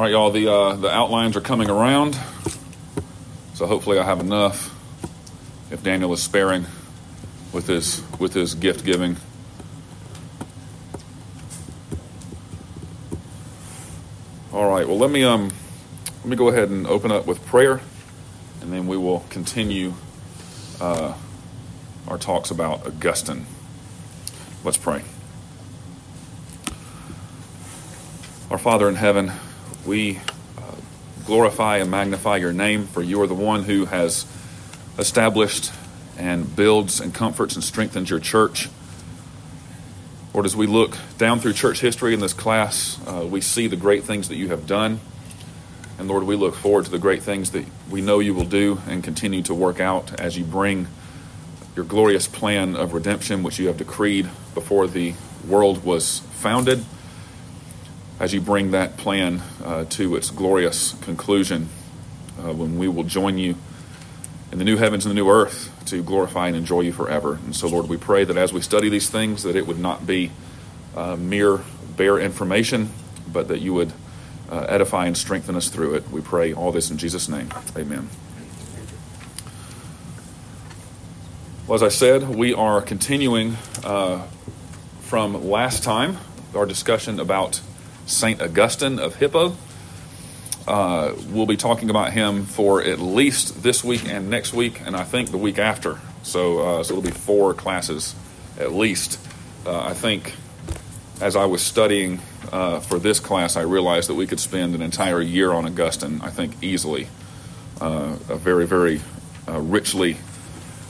All right, y'all. The uh, the outlines are coming around, so hopefully I have enough. If Daniel is sparing with his with his gift giving. All right. Well, let me um let me go ahead and open up with prayer, and then we will continue uh, our talks about Augustine. Let's pray. Our Father in heaven, we uh, glorify and magnify your name, for you are the one who has established and builds and comforts and strengthens your church. Lord, as we look down through church history in this class, uh, we see the great things that you have done. And Lord, we look forward to the great things that we know you will do and continue to work out as you bring your glorious plan of redemption, which you have decreed before the world was founded, as you bring that plan uh, to its glorious conclusion uh, when we will join you in the new heavens and the new earth to glorify and enjoy you forever. And so, Lord, we pray that as we study these things, that it would not be uh, mere bare information, but that you would uh, edify and strengthen us through it. We pray all this in Jesus' name. Amen. Well, as I said, we are continuing uh, from last time our discussion about St. Augustine of Hippo. Uh, we'll be talking about him for at least this week and next week, and I think the week after. So, uh, so it'll be four classes at least. Uh, I think as I was studying uh, for this class, I realized that we could spend an entire year on Augustine, I think easily. Uh, a very, very uh, richly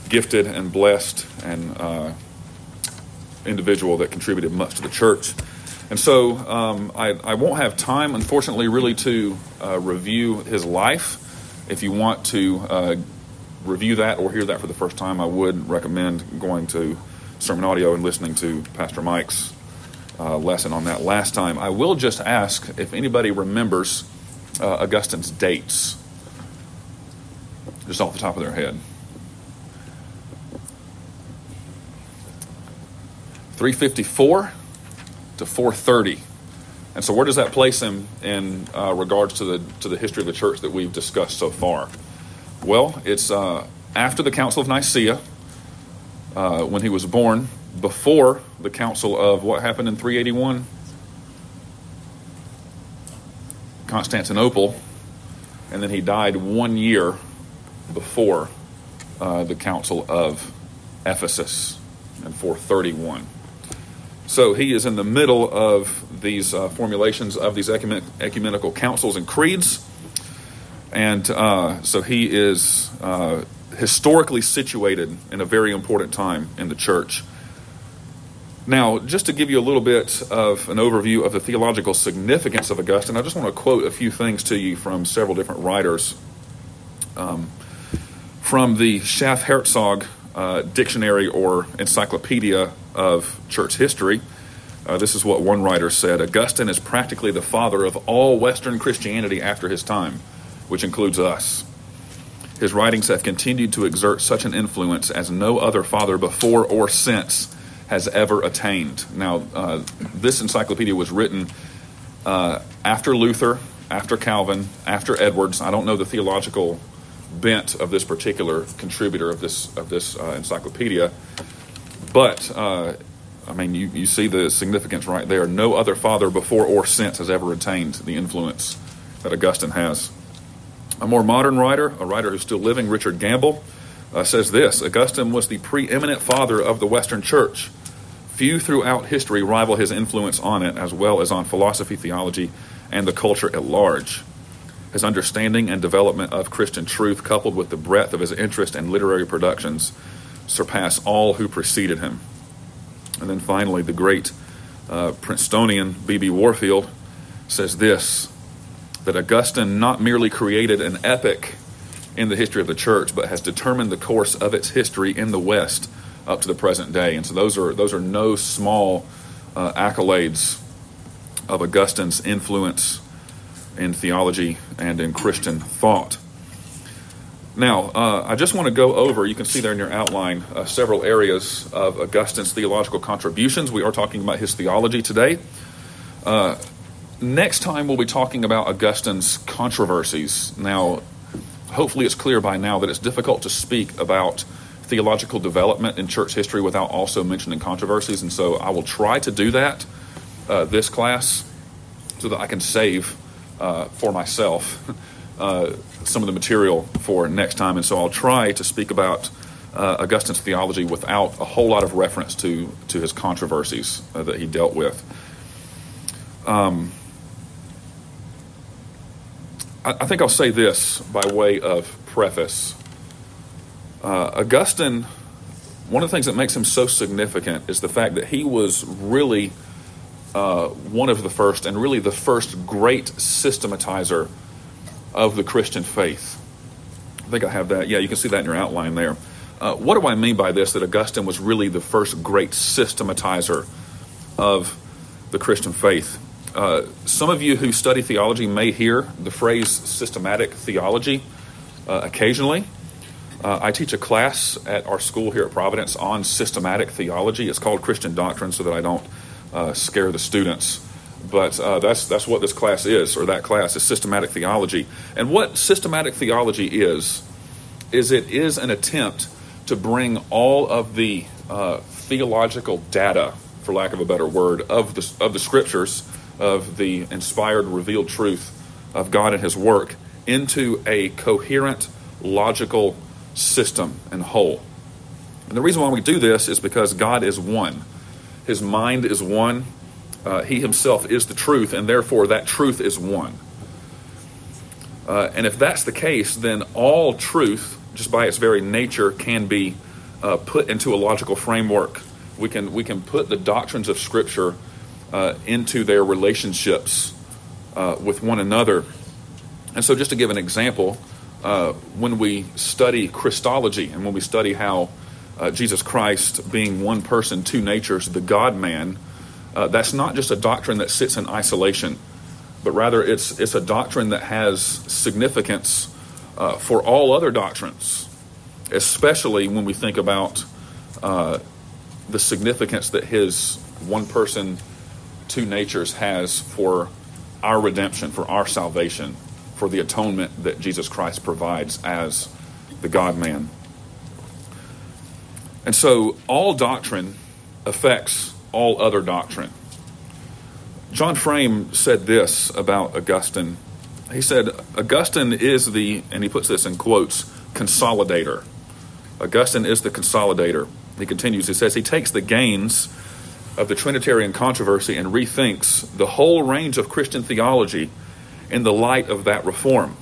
gifted and blessed and individual that contributed much to the church. And so um, I, I, won't have time, unfortunately, really to uh, review his life. If you want to uh, review that or hear that for the first time, I would recommend going to Sermon Audio and listening to Pastor Mike's uh, lesson on that last time. I will just ask if anybody remembers uh, Augustine's dates, just off the top of their head. 354 to 430. And so, where does that place him in uh, regards to the to the history of the church that we've discussed so far? Well, it's uh, after the Council of Nicaea, uh, when he was born, before the Council of what happened in 381, Constantinople, and then he died one year before uh, the Council of Ephesus in 431. So he is in the middle of these uh, formulations of these ecumen- ecumenical councils and creeds. And uh, so he is uh, historically situated in a very important time in the church. Now, just to give you a little bit of an overview of the theological significance of Augustine, I just want to quote a few things to you from several different writers. Um, from the Schaff Herzog uh, dictionary or encyclopedia of church history. Uh, this is what one writer said Augustine is practically the father of all Western Christianity after his time, which includes us. His writings have continued to exert such an influence as no other father before or since has ever attained. Now, uh, this encyclopedia was written uh, after Luther, after Calvin, after Edwards. I don't know the theological bent of this particular contributor of this of this uh, encyclopedia, but uh, I mean, you, you see the significance right there. No other father before or since has ever attained the influence that Augustine has. A more modern writer, a writer who's still living, Richard Gamble, uh, says this Augustine was the preeminent father of the Western Church. Few throughout history rival his influence on it, as well as on philosophy, theology, and the culture at large. His understanding and development of Christian truth, coupled with the breadth of his interest in literary productions, surpass all who preceded him. And then finally, the great uh, Princetonian B.B. Warfield says this that Augustine not merely created an epic in the history of the church, but has determined the course of its history in the West up to the present day. And so those are those are no small uh, accolades of Augustine's influence in theology and in Christian thought. Now, uh, I just want to go over, you can see there in your outline, uh, several areas of Augustine's theological contributions. We are talking about his theology today. Uh, next time we'll be talking about Augustine's controversies. Now, hopefully, it's clear by now that it's difficult to speak about theological development in church history without also mentioning controversies, and so I will try to do that uh, this class so that I can save uh, for myself uh, some of the material for next time. And so I'll try to speak about uh, Augustine's theology without a whole lot of reference to, to his controversies uh, that he dealt with. Um, I, I, think I'll say this by way of preface. Uh, Augustine, one of the things that makes him so significant is the fact that he was really uh, one of the first, and really the first great systematizer of the Christian faith. I think I have that. Yeah, you can see that in your outline there. Uh, what do I mean by this? That Augustine was really the first great systematizer of the Christian faith. Uh, some of you who study theology may hear the phrase systematic theology uh, occasionally. Uh, I teach a class at our school here at Providence on systematic theology. It's called Christian Doctrine, so that I don't uh, scare the students. But uh, that's that's what this class is, or that class is systematic theology. And what systematic theology is, is it is an attempt to bring all of the uh, theological data, for lack of a better word, of the of the scriptures, of the inspired, revealed truth of God and His work, into a coherent, logical system and whole. And the reason why we do this is because God is one. His mind is one. Uh, he himself is the truth, and therefore that truth is one. Uh, and if that's the case, then all truth, just by its very nature, can be uh, put into a logical framework. We can we can put the doctrines of Scripture uh, into their relationships uh, with one another. And so, just to give an example, uh, when we study Christology and when we study how Jesus Christ being one person, two natures, the God man, uh, that's not just a doctrine that sits in isolation, but rather it's, it's a doctrine that has significance uh, for all other doctrines, especially when we think about uh, the significance that his one person, two natures has for our redemption, for our salvation, for the atonement that Jesus Christ provides as the God man. And so all doctrine affects all other doctrine. John Frame said this about Augustine. He said, Augustine is the, and he puts this in quotes, consolidator. Augustine is the consolidator. He continues, he says, he takes the gains of the Trinitarian controversy and rethinks the whole range of Christian theology in the light of that reform.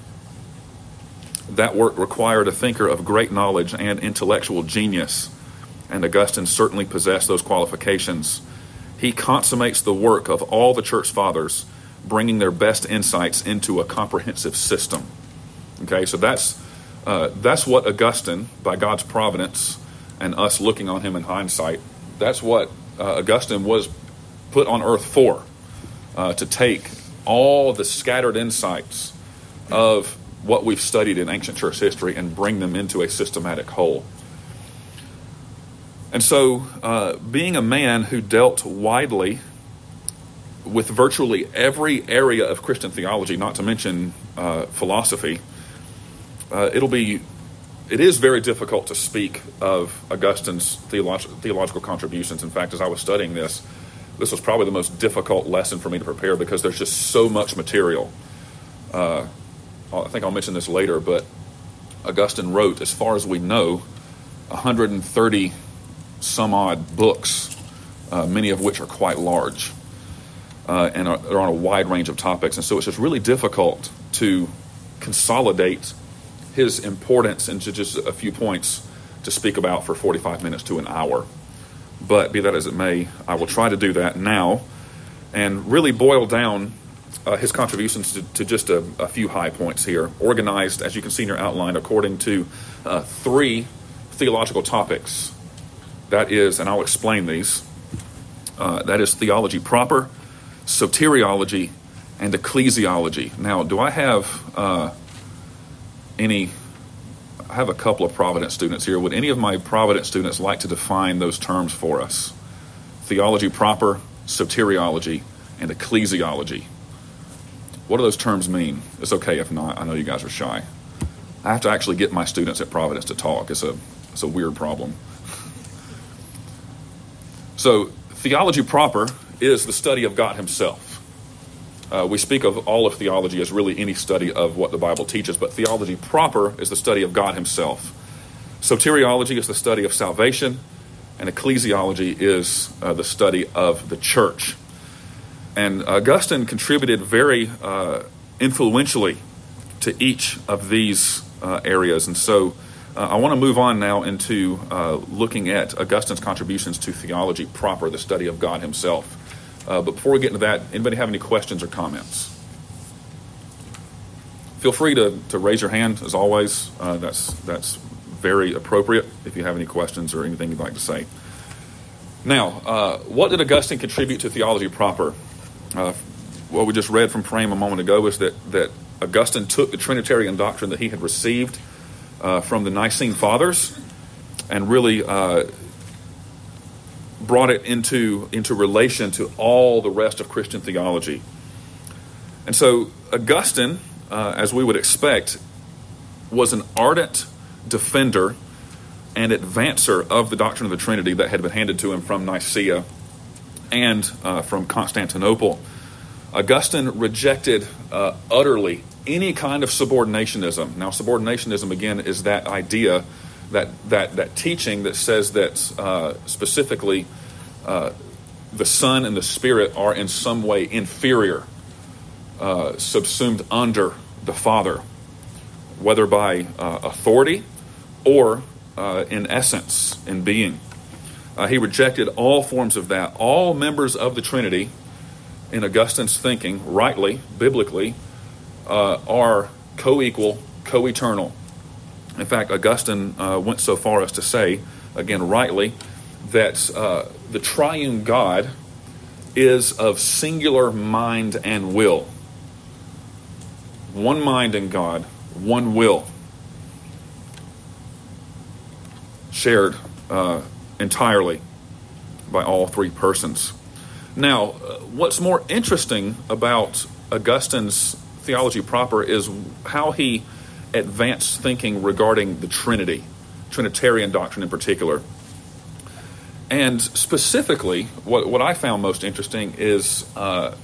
That work required a thinker of great knowledge and intellectual genius and Augustine certainly possessed those qualifications. He consummates the work of all the church fathers, bringing their best insights into a comprehensive system. Okay, so that's uh, that's what Augustine, by God's providence and us looking on him in hindsight, that's what uh, Augustine was put on earth for uh, to take all the scattered insights of what we've studied in ancient church history and bring them into a systematic whole. And so, uh, being a man who dealt widely with virtually every area of Christian theology, not to mention uh, philosophy, uh, it'll be it is very difficult to speak of Augustine's theolog- theological contributions. In fact, as I was studying this, this was probably the most difficult lesson for me to prepare because there's just so much material. Uh, I think I'll mention this later, but Augustine wrote, as far as we know, 130 some odd books, uh, many of which are quite large uh, and are, are, on a wide range of topics. And so it's just really difficult to consolidate his importance into just a few points to speak about for 45 minutes to an hour. But be that as it may, I will try to do that now and really boil down uh, his contributions to, to just a, a, few high points here, organized, as you can see in your outline, according to uh, three theological topics that is, and I'll explain these, uh, that is theology proper, soteriology, and ecclesiology. Now, do I have uh, any? I have a couple of Providence students here. Would any of my Providence students like to define those terms for us? Theology proper, soteriology, and ecclesiology. What do those terms mean? It's okay if not. I know you guys are shy. I have to actually get my students at Providence to talk. It's a, it's a weird problem. So, theology proper is the study of God Himself. Uh, we speak of all of theology as really any study of what the Bible teaches, but theology proper is the study of God Himself. Soteriology is the study of salvation, and ecclesiology is uh, the study of the church. And Augustine contributed very uh, influentially to each of these uh, areas. And so uh, I want to move on now into uh, looking at Augustine's contributions to theology proper, the study of God Himself. Uh, but before we get into that, anybody have any questions or comments? Feel free to, to raise your hand, as always. Uh, that's, that's very appropriate if you have any questions or anything you'd like to say. Now, uh, what did Augustine contribute to theology proper? Uh, what we just read from Frame a moment ago is that, that Augustine took the Trinitarian doctrine that he had received uh, from the Nicene Fathers and really uh, brought it into, into relation to all the rest of Christian theology. And so, Augustine, uh, as we would expect, was an ardent defender and advancer of the doctrine of the Trinity that had been handed to him from Nicaea and uh, from Constantinople. Augustine rejected uh, utterly any kind of subordinationism. Now, subordinationism, again, is that idea, that, that, that teaching that says that uh, specifically uh, the Son and the Spirit are in some way inferior, uh, subsumed under the Father, whether by uh, authority or uh, in essence, in being. He rejected all forms of that. All members of the Trinity, in Augustine's thinking, rightly, biblically, uh, are co equal, co eternal. In fact, Augustine uh, went so far as to say, again, rightly, that uh, the triune God is of singular mind and will. One mind in God, one will. Shared uh, entirely by all three persons. Now, uh, what's more interesting about Augustine's theology proper is how he advanced thinking regarding the Trinity, Trinitarian doctrine in particular. And specifically, what, what I found most interesting is uh,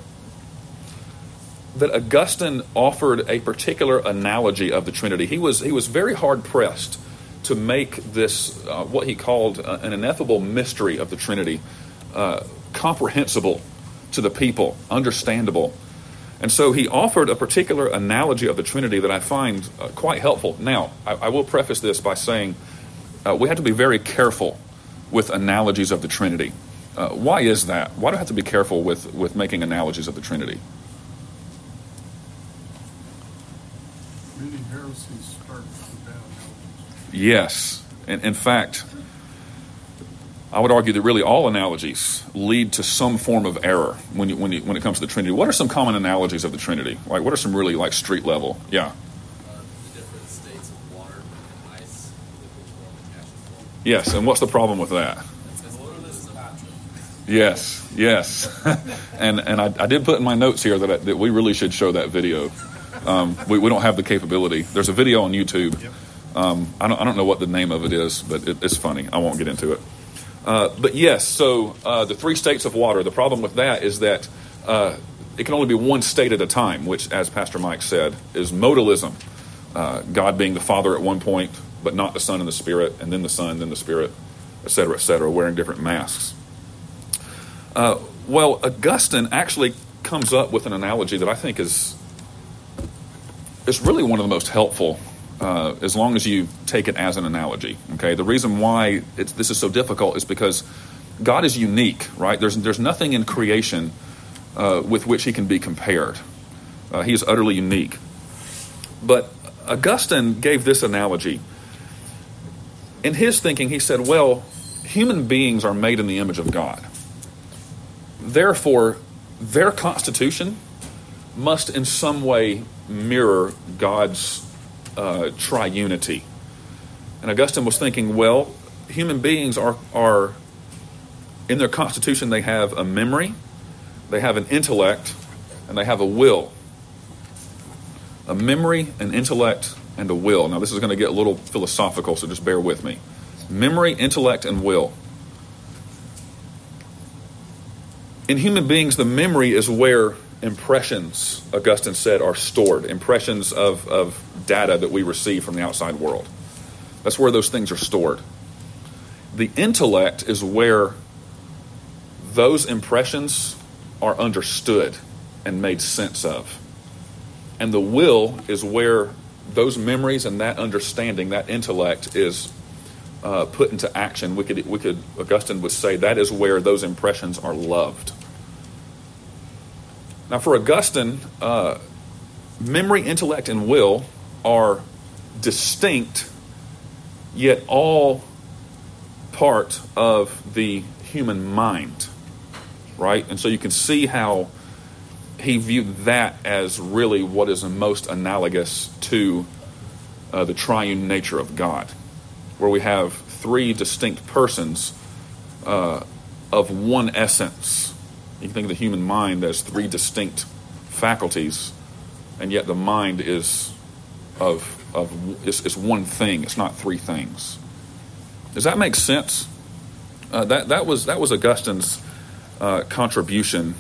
that Augustine offered a particular analogy of the Trinity. He was, he was very hard pressed to make this, uh, what he called uh, an ineffable mystery of the Trinity, uh, comprehensible to the people, understandable. And so he offered a particular analogy of the Trinity that I find uh, quite helpful. Now, I, I, will preface this by saying uh, we have to be very careful with analogies of the Trinity. Uh, why is that? Why do I have to be careful with, with making analogies of the Trinity? Many heresies start with bad analogies. Yes. In, in fact, I would argue that really all analogies lead to some form of error when, you, when, you, when it comes to the Trinity. What are some common analogies of the Trinity? Like, what are some really like street level? Yeah. Yes, and what's the problem with that? Yes, yes, and and I, I, did put in my notes here that I, that we really should show that video. Um, we, we don't have the capability. There's a video on YouTube. Um, I don't I don't know what the name of it is, but it, it's funny. I won't get into it. Uh, but yes, so uh, the three states of water. The problem with that is that uh, it can only be one state at a time, which, as Pastor Mike said, is modalism. Uh, God being the Father at one point, but not the Son and the Spirit, and then the Son, then the Spirit, etc., etc., wearing different masks. Uh, well, Augustine actually comes up with an analogy that I think is is really one of the most helpful, uh, as long as you take it as an analogy. Okay, the reason why this is so difficult is because God is unique, right? There's there's nothing in creation uh, with which He can be compared. Uh, he is utterly unique. But Augustine gave this analogy in his thinking, he said, well, human beings are made in the image of God. Therefore, their constitution must in some way mirror God's uh, triunity. And Augustine was thinking, well, human beings are, are, in their constitution, they have a memory, they have an intellect, and they have a will. a memory, an intellect, and a will. Now, this is going to get a little philosophical, so just bear with me. Memory, intellect, and will. In human beings, the memory is where impressions, Augustine said, are stored. Impressions of, of data that we receive from the outside world. That's where those things are stored. The intellect is where those impressions are understood and made sense of. And the will is where those memories and that understanding, that intellect, is uh, put into action. We could, we could, Augustine would say, that is where those impressions are loved. Now, for Augustine, uh, memory, intellect, and will are distinct, yet all part of the human mind, right? And so you can see how he viewed that as really what is most analogous to uh, the triune nature of God, where we have three distinct persons uh, of one essence. You can think of the human mind as three distinct faculties, and yet the mind is of of is, is one thing. It's not three things. Does that make sense? Uh, that that was that was Augustine's uh, contribution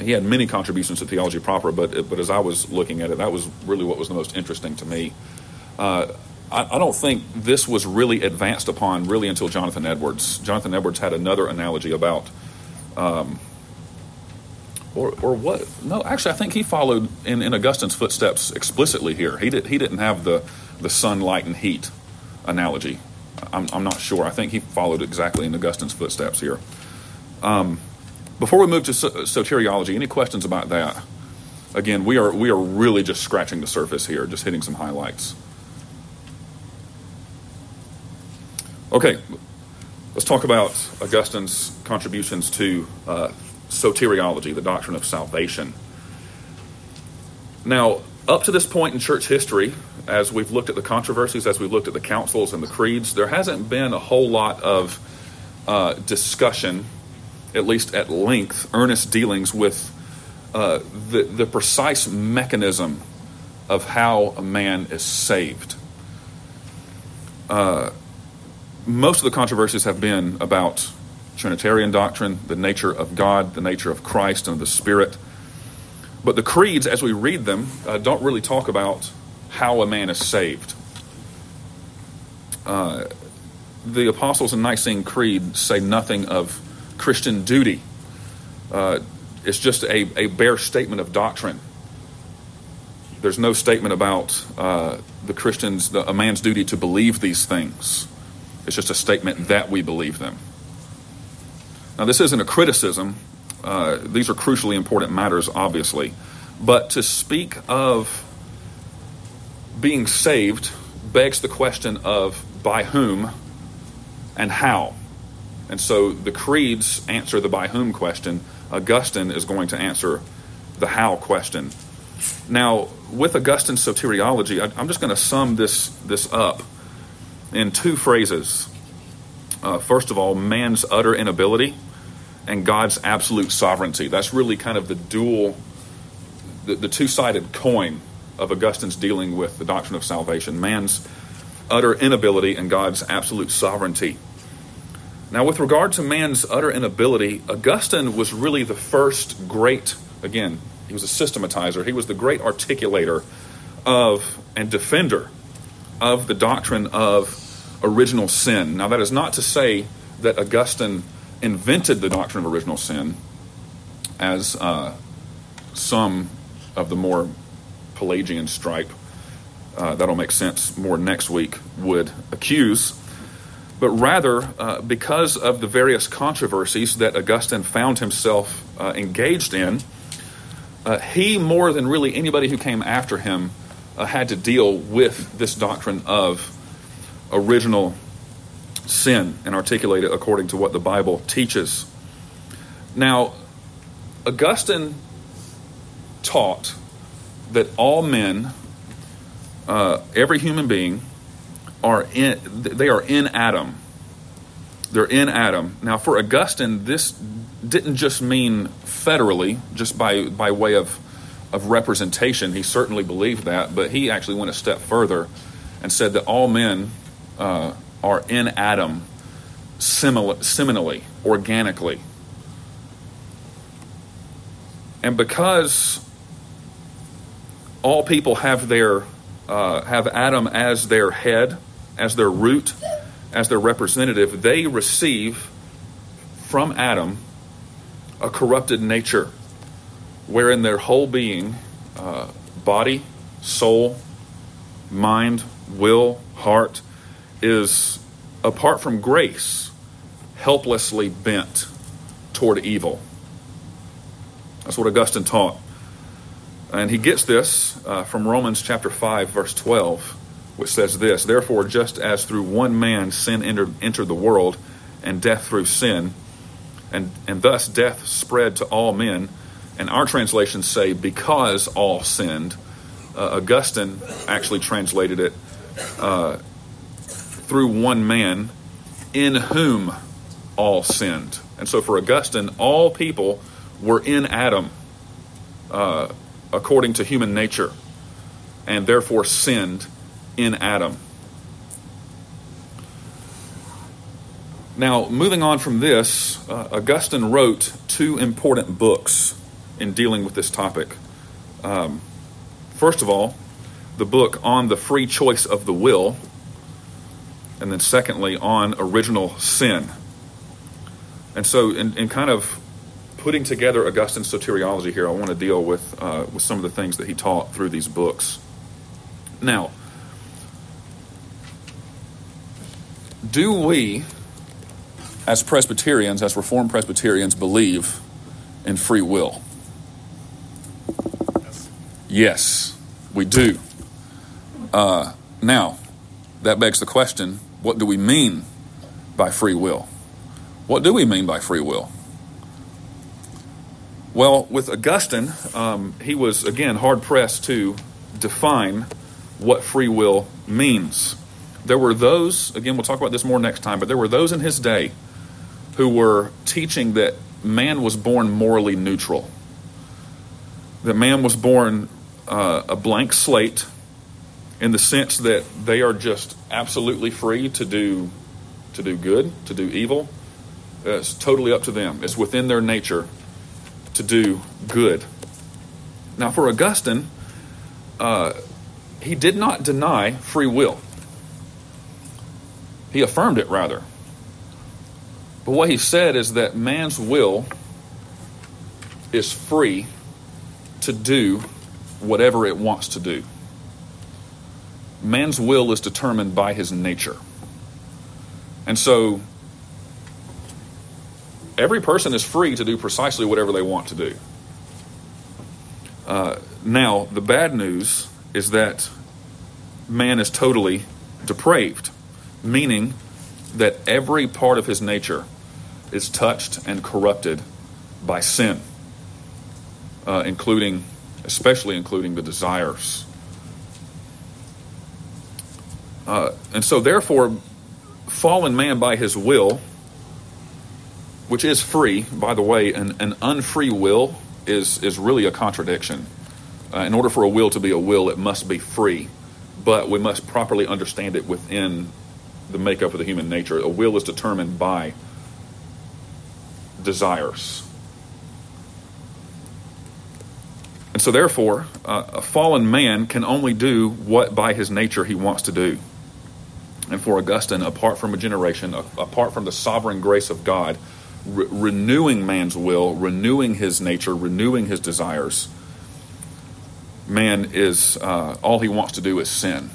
he had many contributions to theology proper, but but as I was looking at it, that was really what was the most interesting to me. Uh, I, I, don't think this was really advanced upon really until Jonathan Edwards. Jonathan Edwards had another analogy about, um, or or what? No, actually, I think he followed in, in Augustine's footsteps explicitly here. He did he didn't have the the sunlight and heat analogy. I'm, I'm not sure. I think he followed exactly in Augustine's footsteps here. Um, before we move to soteriology, any questions about that? Again, we are we are really just scratching the surface here, just hitting some highlights. Okay, let's talk about Augustine's contributions to uh, soteriology, the doctrine of salvation. Now, up to this point in church history, as we've looked at the controversies, as we've looked at the councils and the creeds, there hasn't been a whole lot of uh, discussion at least at length, earnest dealings with uh, the, the precise mechanism of how a man is saved. Uh, most of the controversies have been about Trinitarian doctrine, the nature of God, the nature of Christ, and the Spirit. But the creeds, as we read them, uh, don't really talk about how a man is saved. Uh, the Apostles' and Nicene Creed say nothing of Christian duty. Uh, it's just a, a bare statement of doctrine. There's no statement about uh, the Christians, the, a man's duty to believe these things. It's just a statement that we believe them. Now, this isn't a criticism. Uh, these are crucially important matters, obviously. But to speak of being saved begs the question of by whom and how. And so the creeds answer the by whom question. Augustine is going to answer the how question. Now, with Augustine's soteriology, I, am just going to sum this, this up in two phrases. Uh, first of all, man's utter inability and God's absolute sovereignty. That's really kind of the dual, the, the two sided coin of Augustine's dealing with the doctrine of salvation man's utter inability and God's absolute sovereignty. Now, with regard to man's utter inability, Augustine was really the first great, again, he was a systematizer, he was the great articulator of and defender of the doctrine of original sin. Now, that is not to say that Augustine invented the doctrine of original sin, as uh, some of the more Pelagian stripe, uh, that'll make sense more next week, would accuse. But rather uh, because of the various controversies that Augustine found himself uh, engaged in, uh, he, more than really anybody who came after him, uh, had to deal with this doctrine of original sin and articulate it according to what the Bible teaches. Now, Augustine taught that all men, uh, every human being, are in they are in Adam. They're in Adam. Now for Augustine this didn't just mean federally just by by way of of representation. He certainly believed that, but he actually went a step further and said that all men uh, are in Adam simil- seminally, organically. And because all people have their uh, have Adam as their head, as their root, as their representative, they receive from Adam a corrupted nature, wherein their whole being, uh, body, soul, mind, will, heart, is apart from grace, helplessly bent toward evil. That's what Augustine taught. And he gets this uh, from Romans chapter 5, verse 12, which says this Therefore, just as through one man sin entered, entered the world, and death through sin, and, and thus death spread to all men, and our translations say, because all sinned. Uh, Augustine actually translated it uh, through one man in whom all sinned. And so for Augustine, all people were in Adam uh, according to human nature and therefore sinned in Adam. Now, moving on from this, uh, Augustine wrote two important books in dealing with this topic. Um, first of all, the book on the free choice of the will, and then secondly, on original sin. And so, in, in kind of putting together Augustine's soteriology here, I want to deal with, uh, with some of the things that he taught through these books. Now, do we, as Presbyterians, as Reformed Presbyterians, believe in free will? Yes, we do. Uh, now, that begs the question what do we mean by free will? What do we mean by free will? Well, with Augustine, um, he was, again, hard pressed to define what free will means. There were those, again, we'll talk about this more next time, but there were those in his day who were teaching that man was born morally neutral, that man was born uh, a blank slate in the sense that they are just absolutely free to do to do good, to do evil. It's totally up to them. It's within their nature to do good. Now, for Augustine, uh, he did not deny free will. He affirmed it rather. But what he said is that man's will is free to do whatever it wants to do man's will is determined by his nature. And so every person is free to do precisely whatever they want to do. Uh, now, the bad news is that man is totally depraved, meaning that every part of his nature is touched and corrupted by sin, uh, including, especially including the desires uh, and so, therefore, fallen man by his will, which is free, by the way, an, an unfree will is, is really a contradiction. Uh, in order for a will to be a will, it must be free, but we must properly understand it within the makeup of the human nature. A will is determined by desires. And so, therefore, uh, a fallen man can only do what by his nature he wants to do. And for Augustine, apart from a generation, apart from the sovereign grace of God, re- renewing man's will, renewing his nature, renewing his desires, man is uh, all he wants to do is sin.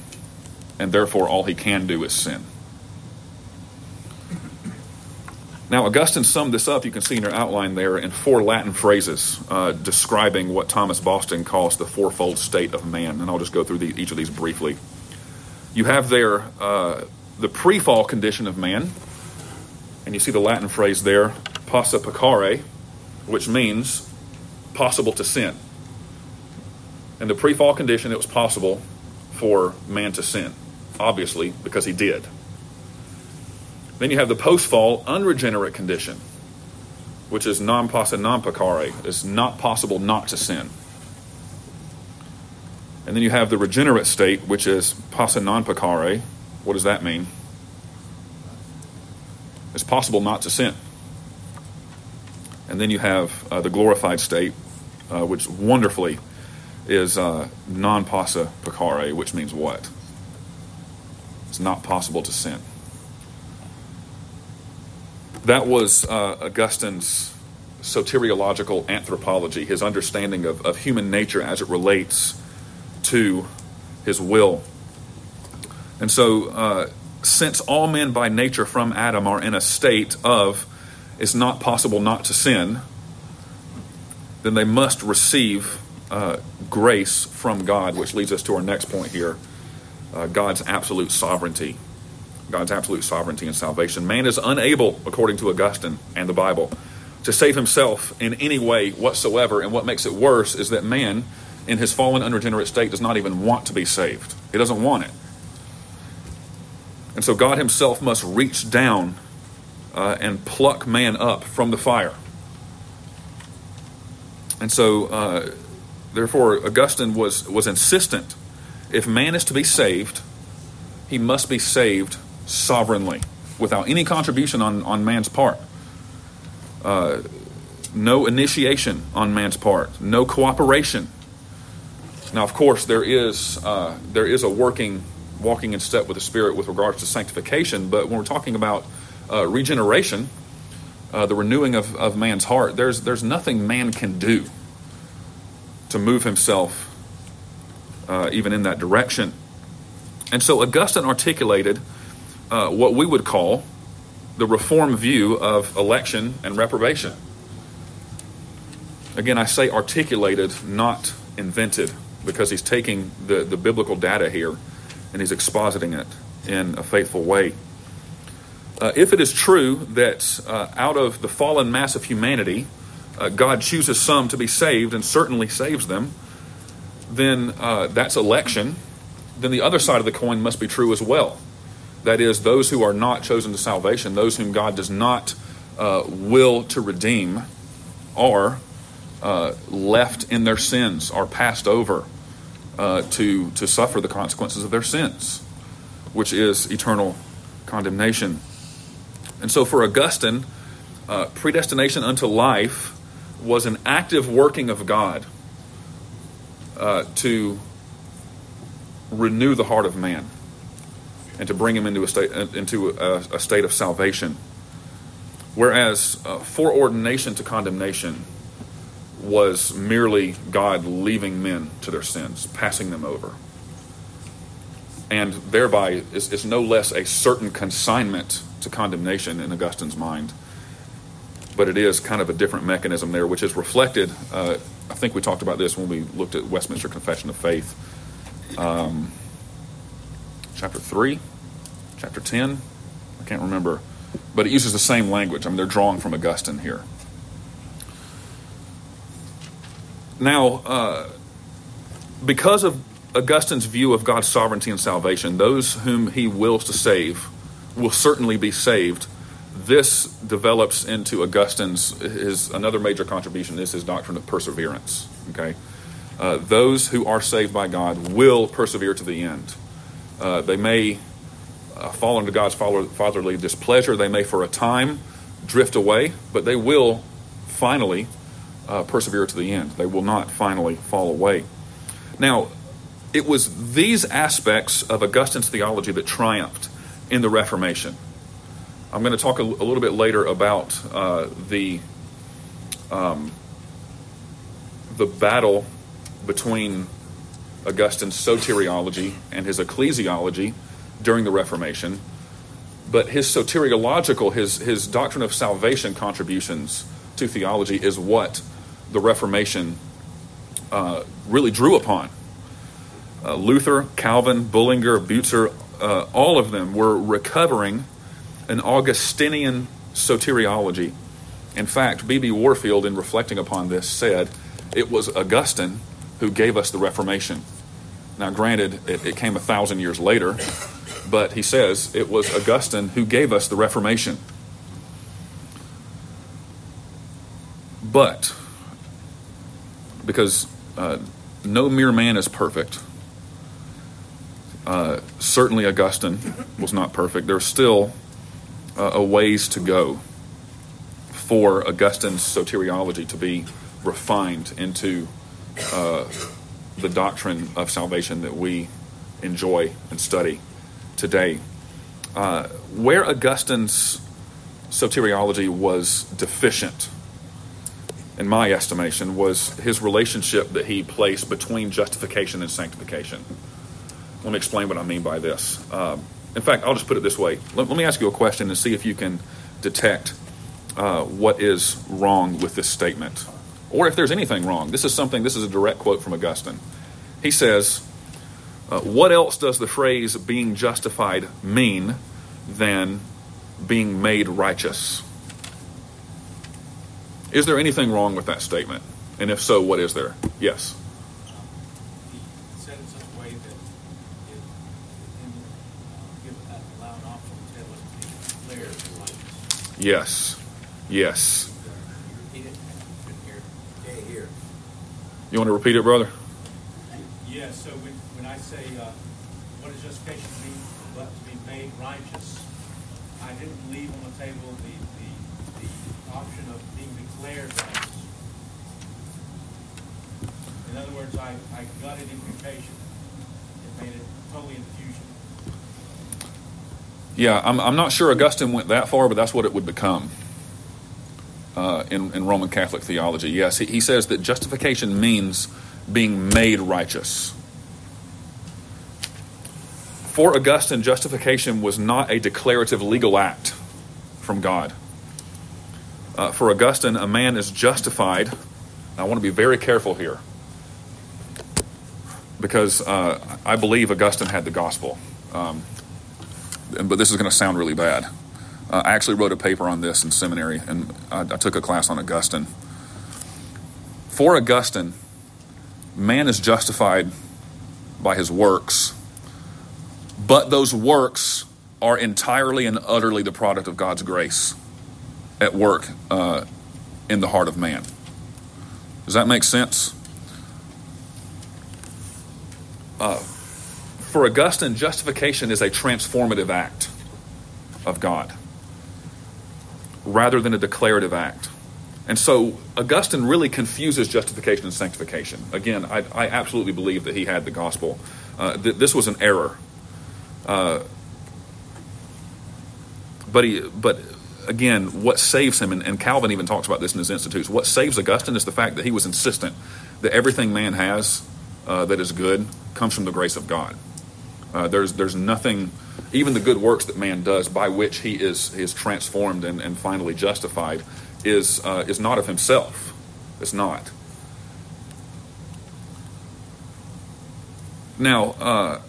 And therefore, all he can do is sin. Now, Augustine summed this up, you can see in your outline there, in four Latin phrases uh, describing what Thomas Boston calls the fourfold state of man. And I'll just go through the, each of these briefly you have there uh, the pre fall condition of man, and you see the Latin phrase there, posse peccare, which means possible to sin. In the pre fall condition, it was possible for man to sin, obviously, because he did. Then you have the post fall unregenerate condition, which is non posse non peccare. It's not possible not to sin. And then you have the regenerate state, which is posse non peccare. What does that mean? It's possible not to sin. And then you have uh, the glorified state, uh, which wonderfully is uh, non posse peccare, which means what? It's not possible to sin. That was uh, Augustine's soteriological anthropology, his understanding of, of human nature as it relates to his will. And so, uh, since all men by nature from Adam are in a state of it's not possible not to sin, then they must receive uh, grace from God, which leads us to our next point here uh, God's absolute sovereignty. God's absolute sovereignty and salvation. Man is unable, according to Augustine and the Bible, to save himself in any way whatsoever. And what makes it worse is that man, in his fallen, unregenerate state, does not even want to be saved. He doesn't want it. And so God himself must reach down uh, and pluck man up from the fire. And so, uh, therefore, Augustine was, was insistent if man is to be saved, he must be saved sovereignly, without any contribution on, on man's part. Uh, no initiation on man's part, no cooperation. Now, of course, there is uh, there is a working, walking in step with the Spirit with regards to sanctification. But when we're talking about uh, regeneration, uh, the renewing of, of man's heart, there's there's nothing man can do to move himself uh, even in that direction. And so Augustine articulated uh, what we would call the reform view of election and reprobation. Again, I say articulated, not invented, because he's taking the, the biblical data here and he's expositing it in a faithful way. Uh, if it is true that uh, out of the fallen mass of humanity, uh, God chooses some to be saved and certainly saves them, then uh, that's election. Then the other side of the coin must be true as well. That is, those who are not chosen to salvation, those whom God does not uh, will to redeem, are uh, left in their sins, are passed over uh, to, to suffer the consequences of their sins, which is eternal condemnation. And so for Augustine, uh, predestination unto life was an active working of God uh, to renew the heart of man and to bring him into a state into a, a state of salvation. Whereas uh, foreordination to condemnation was merely God leaving men to their sins, passing them over. And thereby is, is no less a certain consignment to condemnation in Augustine's mind. But it is kind of a different mechanism there, which is reflected uh, I think we talked about this when we looked at Westminster Confession of Faith, um, chapter 3, chapter 10. I can't remember. But it uses the same language. I mean, they're drawing from Augustine here. Now, uh, because of Augustine's view of God's sovereignty and salvation, those whom he wills to save will certainly be saved this develops into Augustine's his another major contribution is his doctrine of perseverance. Okay, uh, those who are saved by God will persevere to the end. Uh, they may uh, fall into God's fatherly displeasure. They may, for a time, drift away, but they will finally uh, persevere to the end. They will not finally fall away. Now, it was these aspects of Augustine's theology that triumphed in the Reformation. I'm going to talk a, a little bit later about uh, the um, the battle between Augustine's soteriology and his ecclesiology during the Reformation. But his soteriological, his, his doctrine of salvation contributions to theology is what the Reformation uh, really drew upon. Uh, Luther, Calvin, Bullinger, Butzer, uh, all of them were recovering an Augustinian soteriology. In fact, B.B. Warfield, in reflecting upon this, said it was Augustine who gave us the Reformation. Now, granted, it, it came a thousand years later, but he says it was Augustine who gave us the Reformation. But, because uh, no mere man is perfect, Uh, certainly, Augustine was not perfect. There's still uh, a ways to go for Augustine's soteriology to be refined into uh, the doctrine of salvation that we enjoy and study today. Uh, where Augustine's soteriology was deficient, in my estimation, was his relationship that he placed between justification and sanctification. Let me explain what I mean by this. Um, in fact, I'll just put it this way. Let, let, me ask you a question and see if you can detect uh, what is wrong with this statement, or if there's anything wrong. This is something. This is a direct quote from Augustine. He says, uh, "What else does the phrase being justified mean than being made righteous?" Is there anything wrong with that statement? And if so, what is there? Yes. Yes. Yes. You want to repeat it, brother? Yes. So when, when I say, uh, what does justification mean? But to be made righteous, I didn't leave on the table the, the, the option In other words, I, I gutted imputation. It made it totally infusion. Yeah, I'm, I'm not sure Augustine went that far, but that's what it would become uh, in, in Roman Catholic theology. Yes, he, he says that justification means being made righteous. For Augustine, justification was not a declarative legal act from God. Uh, for Augustine, a man is justified. I want to be very careful here because uh, I believe Augustine had the gospel. Um, but this is going to sound really bad. Uh, I actually wrote a paper on this in seminary, and I, I took a class on Augustine. For Augustine, man is justified by his works, but those works are entirely and utterly the product of God's grace at work uh, in the heart of man. Does that make sense? Uh, for Augustine, justification is a transformative act of God rather than a declarative act. And so Augustine really confuses justification and sanctification. Again, I, I absolutely believe that he had the gospel. Uh, th- this was an error. Uh, but he, but again, what saves him, and, and, Calvin even talks about this in his Institutes, what saves Augustine is the fact that he was insistent that everything man has uh, that is good comes from the grace of God. Uh, there's there's nothing, even the good works that man does by which he is is transformed and, and finally justified, is uh, is not of himself. It's not. Now, uh,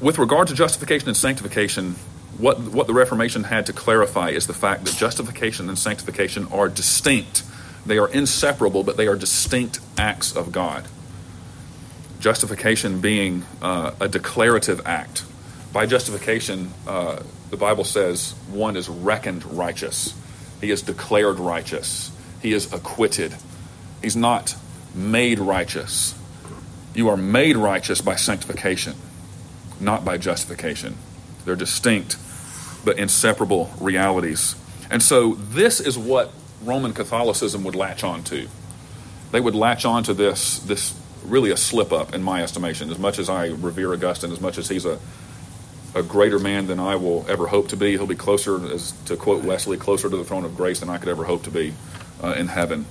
with regard to justification and sanctification, what what the Reformation had to clarify is the fact that justification and sanctification are distinct. They are inseparable, but they are distinct acts of God justification being uh, a declarative act. By justification, uh, the Bible says one is reckoned righteous. He is declared righteous. He is acquitted. He's not made righteous. You are made righteous by sanctification, not by justification. They're distinct but inseparable realities. And so, this is what Roman Catholicism would latch on to. They would latch on to this, this really a slip up in my estimation. As much as I revere Augustine, as much as he's a a greater man than I will ever hope to be, he'll be closer, as to quote Wesley, closer to the throne of grace than I could ever hope to be uh, in heaven.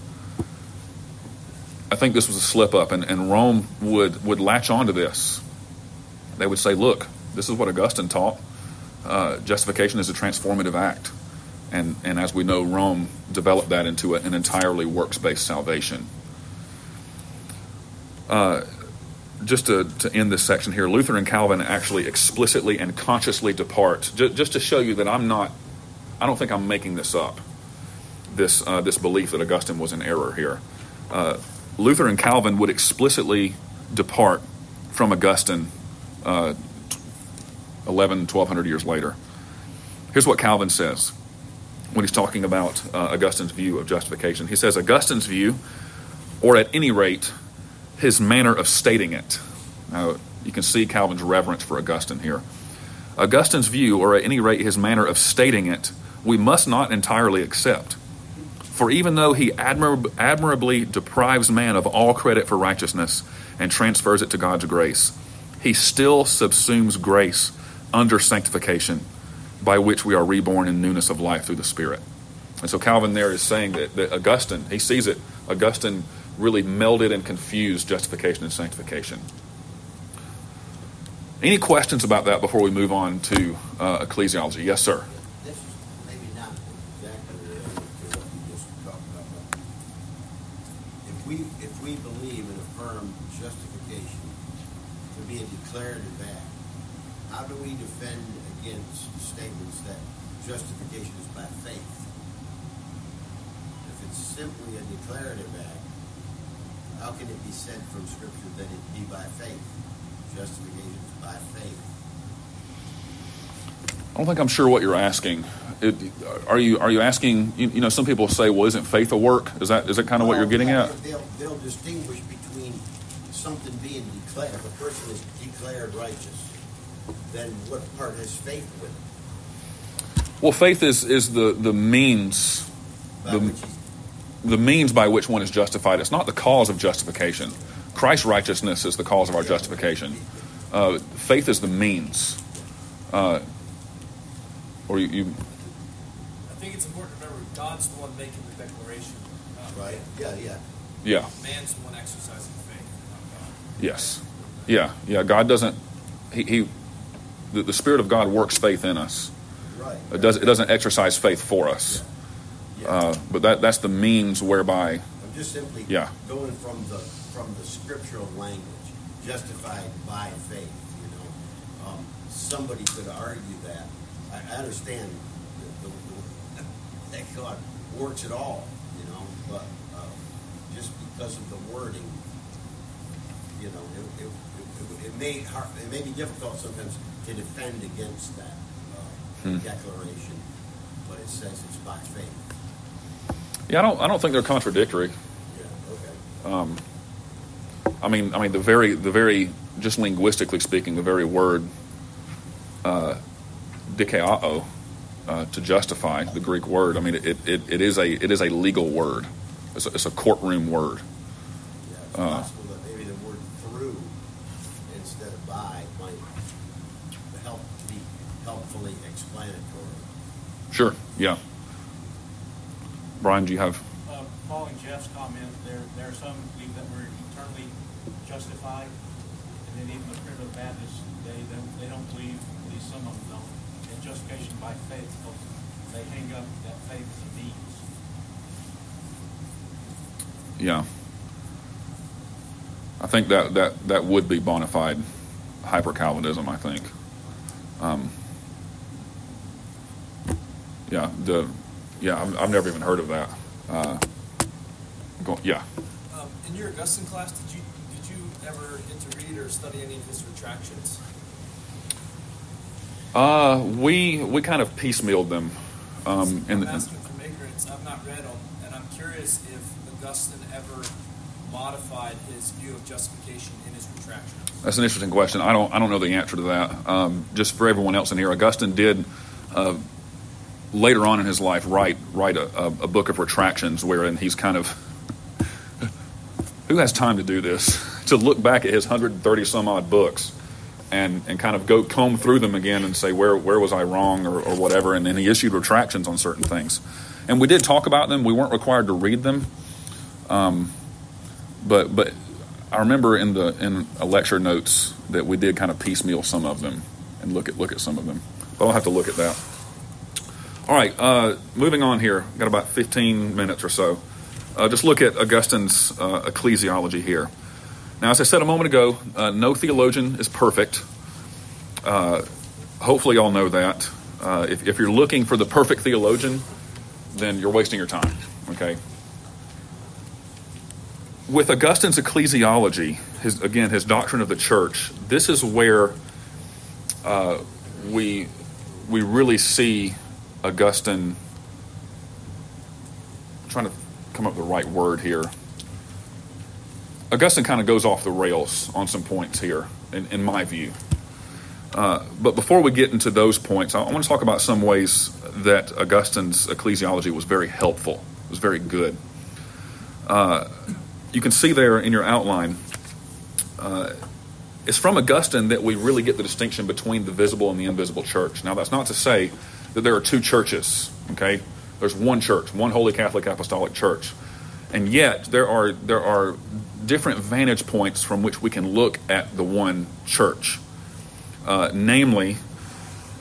I think this was a slip up, and, and Rome would would latch onto this. They would say, "Look, this is what Augustine taught. Uh, justification is a transformative act." And, and as we know, Rome developed that into a, an entirely works based salvation. Uh, just to, to end this section here, Luther and Calvin actually explicitly and consciously depart, j- just to show you that I'm not, I don't think I'm making this up, this, uh, this belief that Augustine was in error here. Uh, Luther and Calvin would explicitly depart from Augustine uh, 11, 1200 years later. Here's what Calvin says when he's talking about uh, Augustine's view of justification. He says, Augustine's view, or at any rate, his manner of stating it. Now, You can see Calvin's reverence for Augustine here. Augustine's view, or at any rate his manner of stating it, we must not entirely accept. For even though he admir- admirably deprives man of all credit for righteousness and transfers it to God's grace, he still subsumes grace under sanctification, by which we are reborn in newness of life through the Spirit. And so Calvin there is saying that, that Augustine, he sees it, Augustine really melded and confused justification and sanctification. Any questions about that before we move on to uh, ecclesiology? Yes, sir. If we, if we believe and affirm justification to be a declarative act, how do we defend against statements that justification is by faith? If it's simply a declarative act, how can it be said from Scripture that it be by faith? Justification is by faith. I don't think I'm sure what you're asking. It, are you are you asking? You, you know, some people say, "Well, isn't faith a work?" Is that is that kind of what you're getting Well, at? They'll, they'll distinguish between something being declared, if a person is declared righteous, then what part has faith with it? Well, faith is is the the means By The- which the means by which one is justified. It's not the cause of justification. Christ's righteousness is the cause of our justification. Uh, faith is the means. Uh, or you, you I think it's important to remember God's the one making the declaration. right? Yeah, yeah. yeah. Man's the one exercising faith, not God. Yes. Yeah. Yeah. God doesn't. He. he the, the Spirit of God works faith in us. Right. It does. It doesn't exercise faith for us. Yeah. Uh, but that that's the means whereby. I'm just simply Yeah. going from the from the scriptural language, justified by faith. You know, um, somebody could argue that. I, I understand the, the, the, that God works at all. You know, but uh, just because of the wording, you know, it, it, it, it may it may be difficult sometimes to defend against that uh, Hmm. declaration, but it says it's by faith. Yeah. I don't. I don't think they're contradictory. Yeah. Okay. Um, I mean, I mean the very, the very, just linguistically speaking, the very word uh, uh, to justify the Greek word. I mean, it, it, it is a it is a legal word. It's a, it's a courtroom word. Yeah, it's Uh. possible that maybe the word through instead of by might help be helpfully explanatory. Sure. Yeah. Brian, do you have? Uh, Following Jeff's comment, there, there are some who believe that we're eternally justified, and then even the Primitive Baptists, they don't, they don't believe, at least some of them don't, in justification by faith, because they hang up that faith as a means. Yeah. I think that that that would be bona fide hyper Calvinism. I think. Um, yeah. The yeah. I've, I've never even heard of that. Uh, go, yeah. Um, in your Augustine class, did you did you ever get to read or study any of his retractions? Uh, we we kind of piecemealed them. Um, in I'm the, asking from ignorance. I've not read them, and I'm curious if Augustine ever modified his view of justification in his retractions. That's an interesting question. I don't I don't know the answer to that. Um, just for everyone else in here, Augustine did uh, later on in his life write write a, a, book of retractions wherein he's kind of who has time to do this? To look back at his 130 some odd books and and kind of go comb through them again and say where where was I wrong or, or whatever? And then he issued retractions on certain things. And we did talk about them. We weren't required to read them. Um, but but I remember in the in a lecture notes that we did kind of piecemeal some of them and look at look at some of them. But I'll have to look at that. All right, uh, moving on here. Got about 15 minutes or so. Uh, just look at Augustine's uh, ecclesiology here. Now, as I said a moment ago, uh, no theologian is perfect. Uh, hopefully, y'all know that. Uh, if, if you're looking for the perfect theologian, then you're wasting your time. Okay, with Augustine's ecclesiology, his again his doctrine of the church, this is where we we really see Augustine. I'm trying to come up with the right word here. Augustine kind of goes off the rails on some points here, in, in my view. Uh, but before we get into those points, I, I want to talk about some ways that Augustine's ecclesiology was very helpful, was very good. Uh, you can see there in your outline, uh, it's from Augustine that we really get the distinction between the visible and the invisible church. Now, that's not to say that there are two churches, okay? There's one church, one Holy Catholic Apostolic Church. And yet, there are, there are different vantage points from which we can look at the one church, uh, namely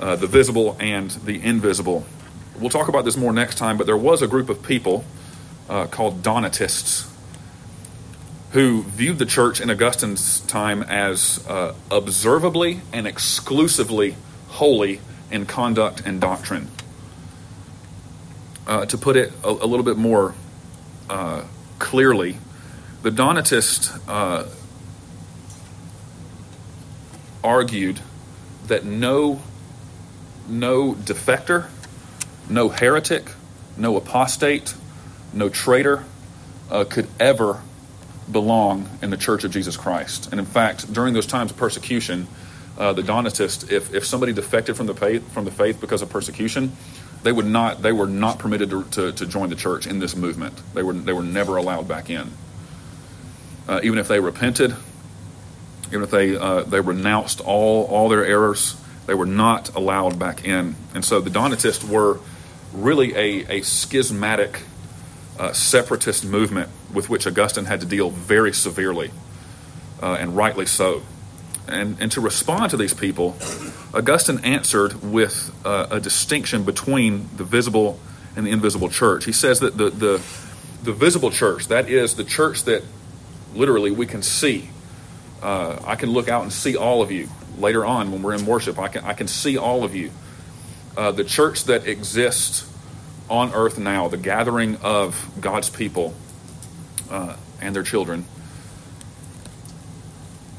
uh, the visible and the invisible. We'll talk about this more next time, but there was a group of people uh, called Donatists who viewed the church in Augustine's time as uh, observably and exclusively holy in conduct and doctrine. Uh, to put it a, a little bit more uh, clearly, the Donatists uh, argued that no, no defector, no heretic, no apostate, no traitor uh, could ever belong in the Church of Jesus Christ. And in fact, during those times of persecution, uh, the Donatists, if, if somebody defected from the faith from the faith because of persecution, they would not they were not permitted to, to, to join the church in this movement. They were they were never allowed back in. Uh, even if they repented, even if they uh, they renounced all all their errors, they were not allowed back in. And so the Donatists were really a, a schismatic uh, separatist movement with which Augustine had to deal very severely, uh, and rightly so. And, and to respond to these people, Augustine answered with a distinction between the visible and the invisible church. He says that the, the, the visible church, that is the church that literally we can see. Uh, I can look out and see all of you later on when we're in worship. I can, I can see all of you. Uh, the church that exists on earth now, the gathering of God's people uh, and their children,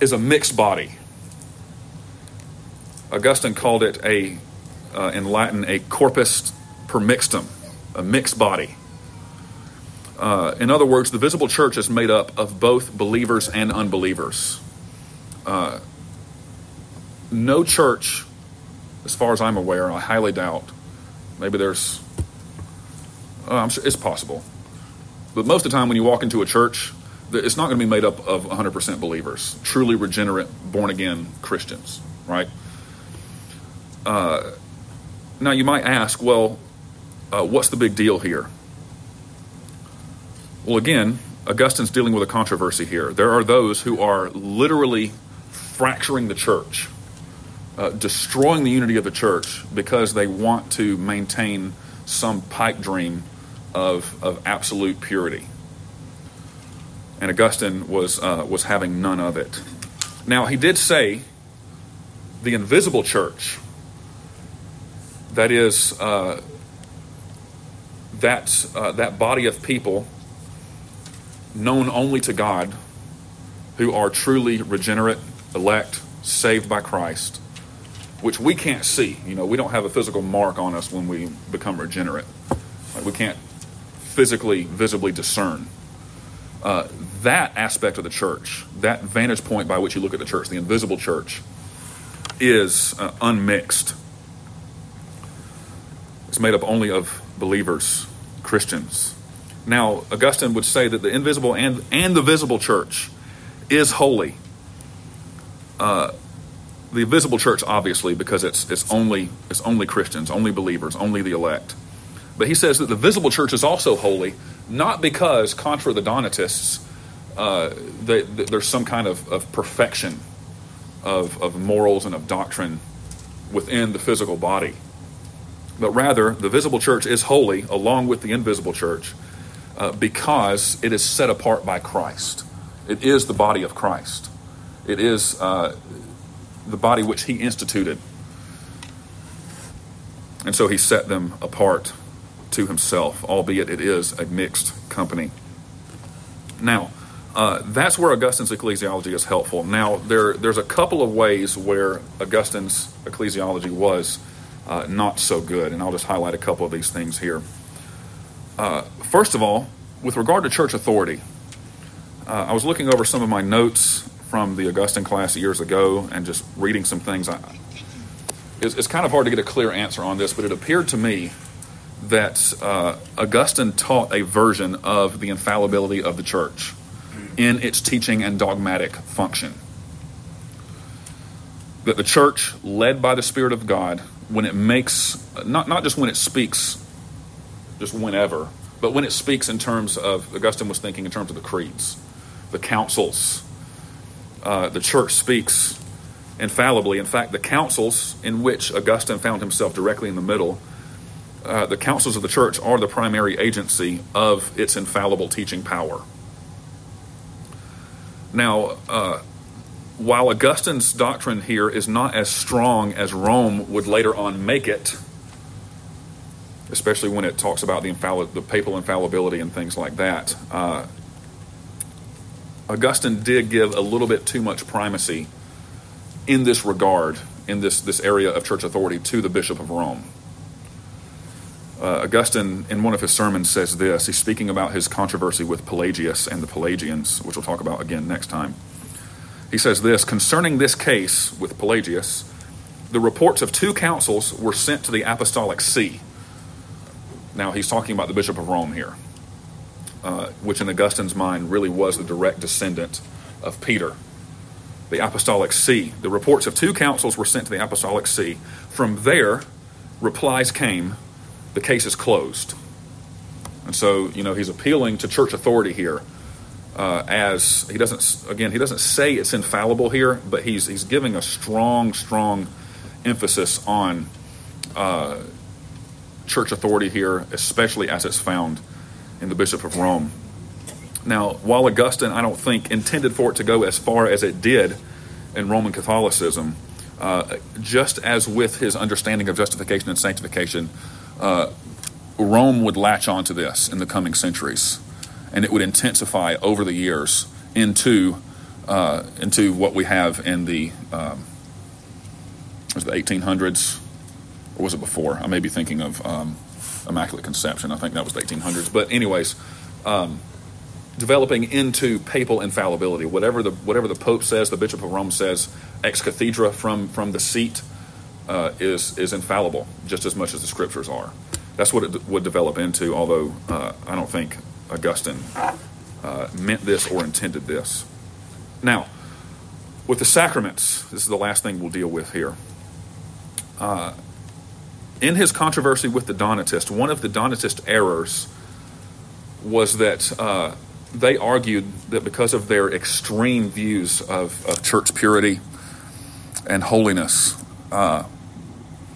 is a mixed body. Augustine called it a, uh, in Latin, a corpus permixtum, a mixed body. Uh, in other words, the visible church is made up of both believers and unbelievers. Uh, no church, as far as I'm aware, I highly doubt. Maybe there's, uh, sure it's possible, but most of the time when you walk into a church, it's not going to be made up of 100% believers, truly regenerate, born again Christians, right? Uh, now you might ask, well, uh, what's the big deal here? Well, again, Augustine's dealing with a controversy here. There are those who are literally fracturing the church, uh, destroying the unity of the church because they want to maintain some pipe dream of, of absolute purity. And Augustine was, uh, was having none of it. Now, he did say the invisible church, that is, uh, that, uh, that body of people known only to God who are truly regenerate, elect, saved by Christ, which we can't see. You know, we don't have a physical mark on us when we become regenerate. Like we can't physically, visibly discern. Uh, that aspect of the church, that vantage point by which you look at the church, the invisible church, is uh, unmixed. It's made up only of believers, Christians. Now, Augustine would say that the invisible and, and the visible church is holy. Uh, the visible church, obviously, because it's, it's, only, it's only Christians, only believers, only the elect. But he says that the visible church is also holy, not because, contra the Donatists, uh, there's some kind of, of perfection of, of morals and of doctrine within the physical body, but rather the visible church is holy along with the invisible church uh, because it is set apart by Christ. It is the body of Christ. It is uh, the body which He instituted. And so He set them apart to Himself, albeit it is a mixed company. Now, uh, that's where Augustine's ecclesiology is helpful. Now, there, there's a couple of ways where Augustine's ecclesiology was uh, not so good, and I'll just highlight a couple of these things here. Uh, first of all, with regard to church authority, uh, I was looking over some of my notes from the Augustine class years ago and just reading some things. I, it's, it's kind of hard to get a clear answer on this, but it appeared to me that uh, Augustine taught a version of the infallibility of the church in its teaching and dogmatic function. That the church, led by the Spirit of God, when it makes, not, not just when it speaks, just whenever, but when it speaks in terms of, Augustine was thinking in terms of the creeds, the councils, uh, the church speaks infallibly. In fact, the councils in which Augustine found himself directly in the middle, uh, the councils of the church are the primary agency of its infallible teaching power. Now, uh, while Augustine's doctrine here is not as strong as Rome would later on make it, especially when it talks about the, the papal infallibility and things like that, uh, Augustine did give a little bit too much primacy in this regard, in this, this area of church authority, to the Bishop of Rome. Uh, Augustine, in one of his sermons, says this. He's speaking about his controversy with Pelagius and the Pelagians, which we'll talk about again next time. He says this Concerning this case with Pelagius, the reports of two councils were sent to the Apostolic See. Now, he's talking about the Bishop of Rome here, uh, which in Augustine's mind really was the direct descendant of Peter. The Apostolic See. The reports of two councils were sent to the Apostolic See. From there, replies came the case is closed. And so, you know, he's appealing to church authority here. Uh, as he doesn't, again, he doesn't say it's infallible here, but he's he's giving a strong, strong emphasis on uh, church authority here, especially as it's found in the Bishop of Rome. Now, while Augustine, I don't think, intended for it to go as far as it did in Roman Catholicism, uh, just as with his understanding of justification and sanctification, uh, Rome would latch onto this in the coming centuries, and it would intensify over the years into uh, into what we have in the um, was the 1800s, or was it before? I may be thinking of um, Immaculate Conception. I think that was the 1800s. But anyways, um, developing into papal infallibility. Whatever the whatever the Pope says, the Bishop of Rome says, ex cathedra from from the seat uh, is is infallible just as much as the scriptures are. That's what it would develop into. Although uh, I don't think Augustine uh, meant this or intended this. Now, with the sacraments, this is the last thing we'll deal with here. Uh, in his controversy with the Donatists, one of the Donatist errors was that uh, they argued that because of their extreme views of, of church purity and holiness, uh,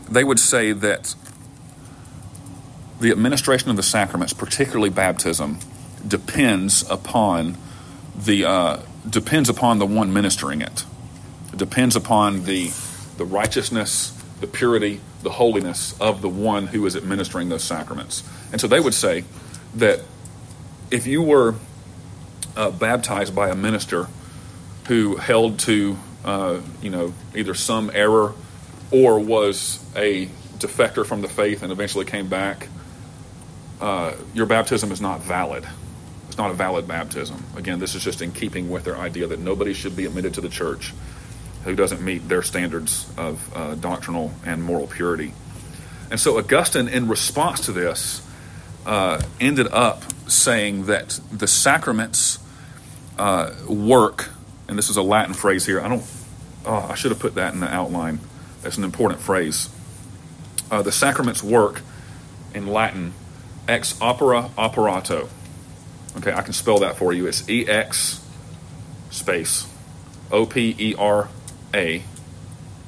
they would say that the administration of the sacraments, particularly baptism, depends upon the uh, depends upon the one ministering it. It depends upon the the righteousness, the purity, the holiness of the one who is administering those sacraments. And so they would say that if you were uh, baptized by a minister who held to uh, you know either some error or was a defector from the faith and eventually came back, uh, your baptism is not valid. It's not a valid baptism. Again, this is just in keeping with their idea that nobody should be admitted to the church who doesn't meet their standards of uh, doctrinal and moral purity. And so Augustine, in response to this, uh, ended up saying that the sacraments uh, work, and this is a Latin phrase here. I don't. Oh, I should have put that in the outline. That's an important phrase. Uh, the sacraments work in Latin ex opere operato. Okay, I can spell that for you. It's E X space O P E R A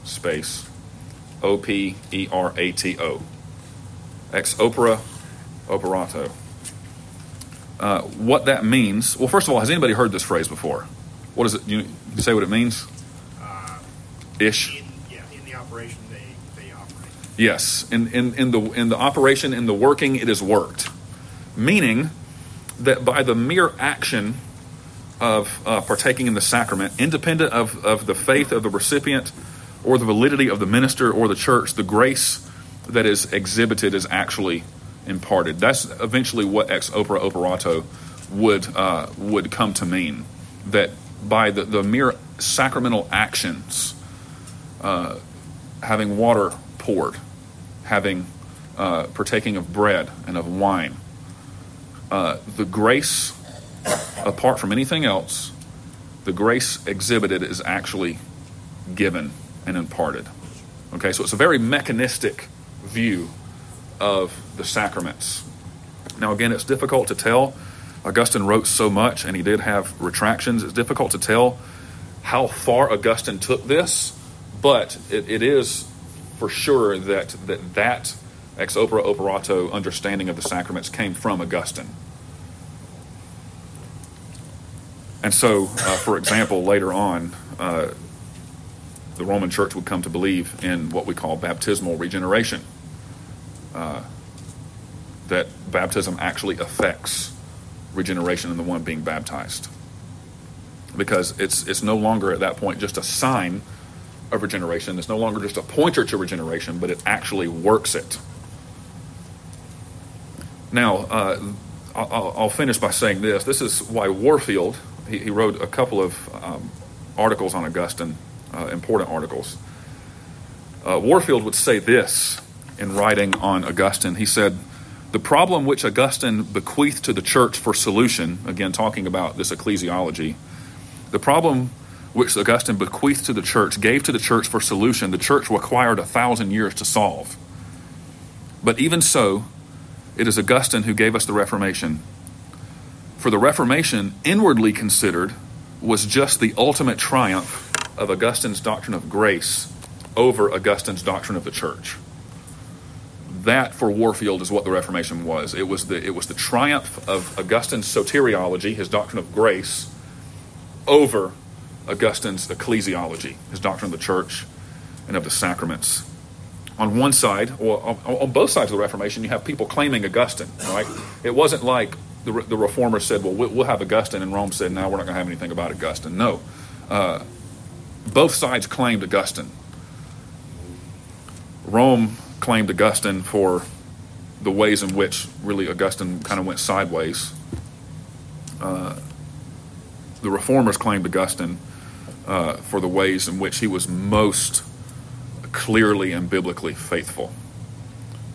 space O P E R A T O. Ex opere operato. Uh, what that means, well, first of all, has anybody heard this phrase before? What is it? You, you say what it means? Uh, Ish. in, yeah, in the operation they, they operate. Yes, in, in, in, the, in the operation, in the working, it is worked. Meaning that by the mere action of uh, partaking in the sacrament, independent of, of the faith of the recipient or the validity of the minister or the church, the grace that is exhibited is actually imparted. That's eventually what ex opere operato would uh, would come to mean. That by the, the mere sacramental actions, uh, having water poured, having uh, partaking of bread and of wine, uh, the grace, apart from anything else, the grace exhibited is actually given and imparted. Okay, so it's a very mechanistic view of the sacraments. Now, again, it's difficult to tell. Augustine wrote so much, and he did have retractions. It's difficult to tell how far Augustine took this, but it, it is for sure that, that that ex opere operato understanding of the sacraments came from Augustine. And so, uh, for example, later on, uh, the Roman Church would come to believe in what we call baptismal regeneration. Uh, that baptism actually affects regeneration in the one being baptized. Because it's, it's no longer at that point just a sign of regeneration, it's no longer just a pointer to regeneration, but it actually works it. Now, uh, I'll, finish by saying this. This is why Warfield, he, he wrote a couple of um, articles on Augustine, uh, important articles. Uh, Warfield would say this in writing on Augustine. He said, The problem which Augustine bequeathed to the church for solution, again, talking about this ecclesiology, the problem which Augustine bequeathed to the church, gave to the church for solution, the church required a thousand years to solve. But even so, it is Augustine who gave us the Reformation. For the Reformation, inwardly considered, was just the ultimate triumph of Augustine's doctrine of grace over Augustine's doctrine of the church. That, for Warfield, is what the Reformation was. It was the, it was the triumph of Augustine's soteriology, his doctrine of grace, over Augustine's ecclesiology, his doctrine of the church and of the sacraments on one side, or on, both sides of the Reformation, you have people claiming Augustine. Right? It wasn't like the, the reformers said, "Well, we'll have Augustine," and Rome said, "No, we're not going to have anything about Augustine." No, uh, both sides claimed Augustine. Rome claimed Augustine for the ways in which really Augustine kind of went sideways. Uh, the reformers claimed Augustine uh, for the ways in which he was most clearly and biblically faithful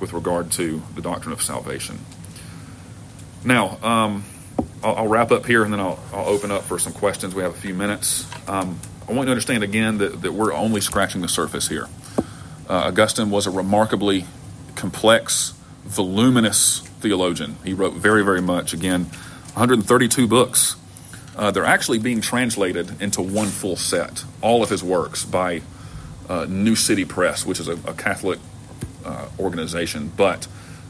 with regard to the doctrine of salvation. Now, um, I'll, I'll, wrap up here and then I'll, I'll, open up for some questions. We have a few minutes. Um, I want you to understand again that, that we're only scratching the surface here. Uh, Augustine was a remarkably complex, voluminous theologian. He wrote very, very much. Again, 132 books. Uh, they're actually being translated into one full set, all of his works, by uh, New City Press, which is a, a Catholic uh, organization. But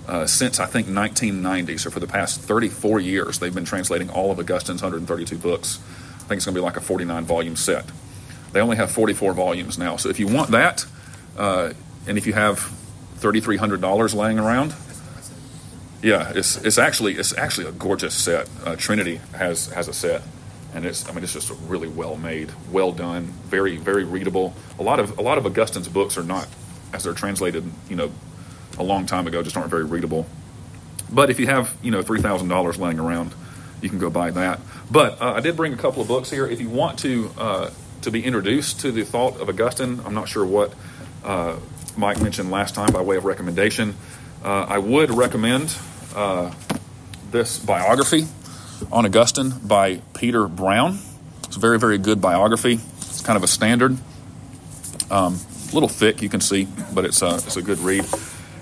uh, since I think 1990, so for the past 34 years, they've been translating all of Augustine's 132 books. I think it's going to be like a 49 volume set. They only have 44 volumes now. So if you want that, uh, and if you have $3,300 laying around, yeah, it's, it's actually it's actually a gorgeous set. Uh, Trinity has has a set and it's I mean it's just really well made, well done, very very readable. A lot of a lot of Augustine's books are not, as they're translated, you know, a long time ago, just aren't very readable. But if you have you know three thousand dollars laying around, you can go buy that. But uh, I did bring a couple of books here. If you want to uh, to be introduced to the thought of Augustine, I'm not sure what uh, Mike mentioned last time by way of recommendation. Uh, I would recommend uh, this biography on Augustine by Peter Brown. It's a very, very good biography. It's kind of a standard. Um, a little thick, you can see, but it's a, it's a good read.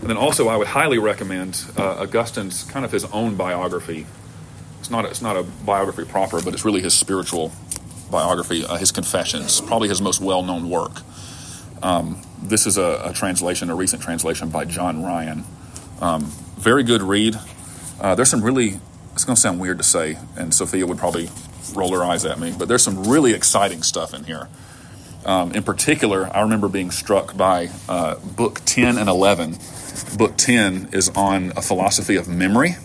And then also, I would highly recommend uh, Augustine's kind of his own biography. It's not, a, it's not a biography proper, but it's really his spiritual biography, uh, his Confessions, probably his most well known work. Um, this is a, a, translation, a recent translation by John Ryan. Um, very good read. Uh, there's some really it's going to sound weird to say, and Sophia would probably roll her eyes at me, but there's some really exciting stuff in here. Um, in particular, I remember being struck by uh, book 10 and 11. Book 10 is on a philosophy of memory,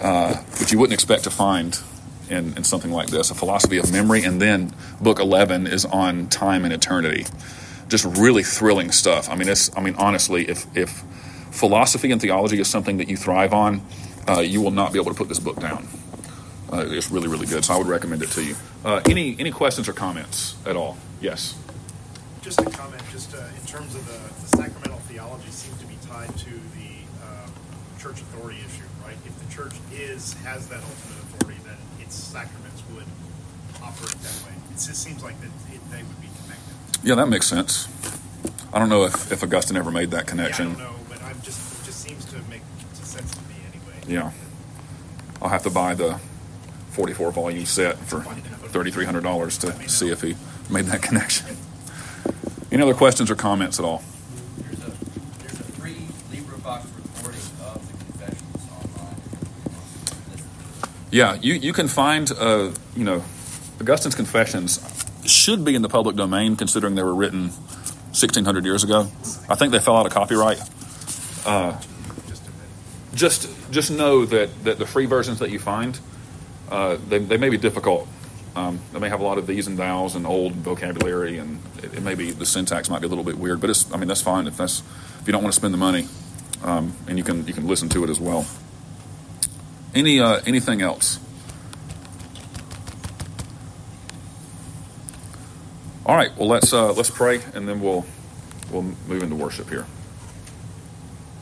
uh, which you wouldn't expect to find in, in something like this a philosophy of memory. And then book 11 is on time and eternity. Just really thrilling stuff. I mean, it's, I mean, honestly, if, if philosophy and theology is something that you thrive on, uh, you will not be able to put this book down. Uh, it's really, really good. So I would recommend it to you. Uh, any any questions or comments at all? Yes. Just a comment, just uh, in terms of the, the sacramental theology seems to be tied to the um, church authority issue, right? If the church is has that ultimate authority, then its sacraments would operate that way. It just seems like that it, they would be connected. Yeah, that makes sense. I don't know if, if Augustine ever made that connection. Yeah, anyway. Yeah. I'll have to buy the 44 volume set for $3,300 to see if he made that connection. Any other questions or comments at all? There's a, there's a free LibriVox recording of the confessions online. Yeah, you, you can find, uh, you know, Augustine's Confessions should be in the public domain considering they were written 1600 years ago. I think they fell out of copyright. Uh, Just a minute. Just just know that, that the free versions that you find, uh, they, they may be difficult. Um, they may have a lot of these and thous and old vocabulary, and it, it may be the syntax might be a little bit weird. But it's I mean that's fine if that's if you don't want to spend the money, um, and you can you can listen to it as well. Any uh, anything else? All right. Well, let's uh, let's pray, and then we'll we'll move into worship here.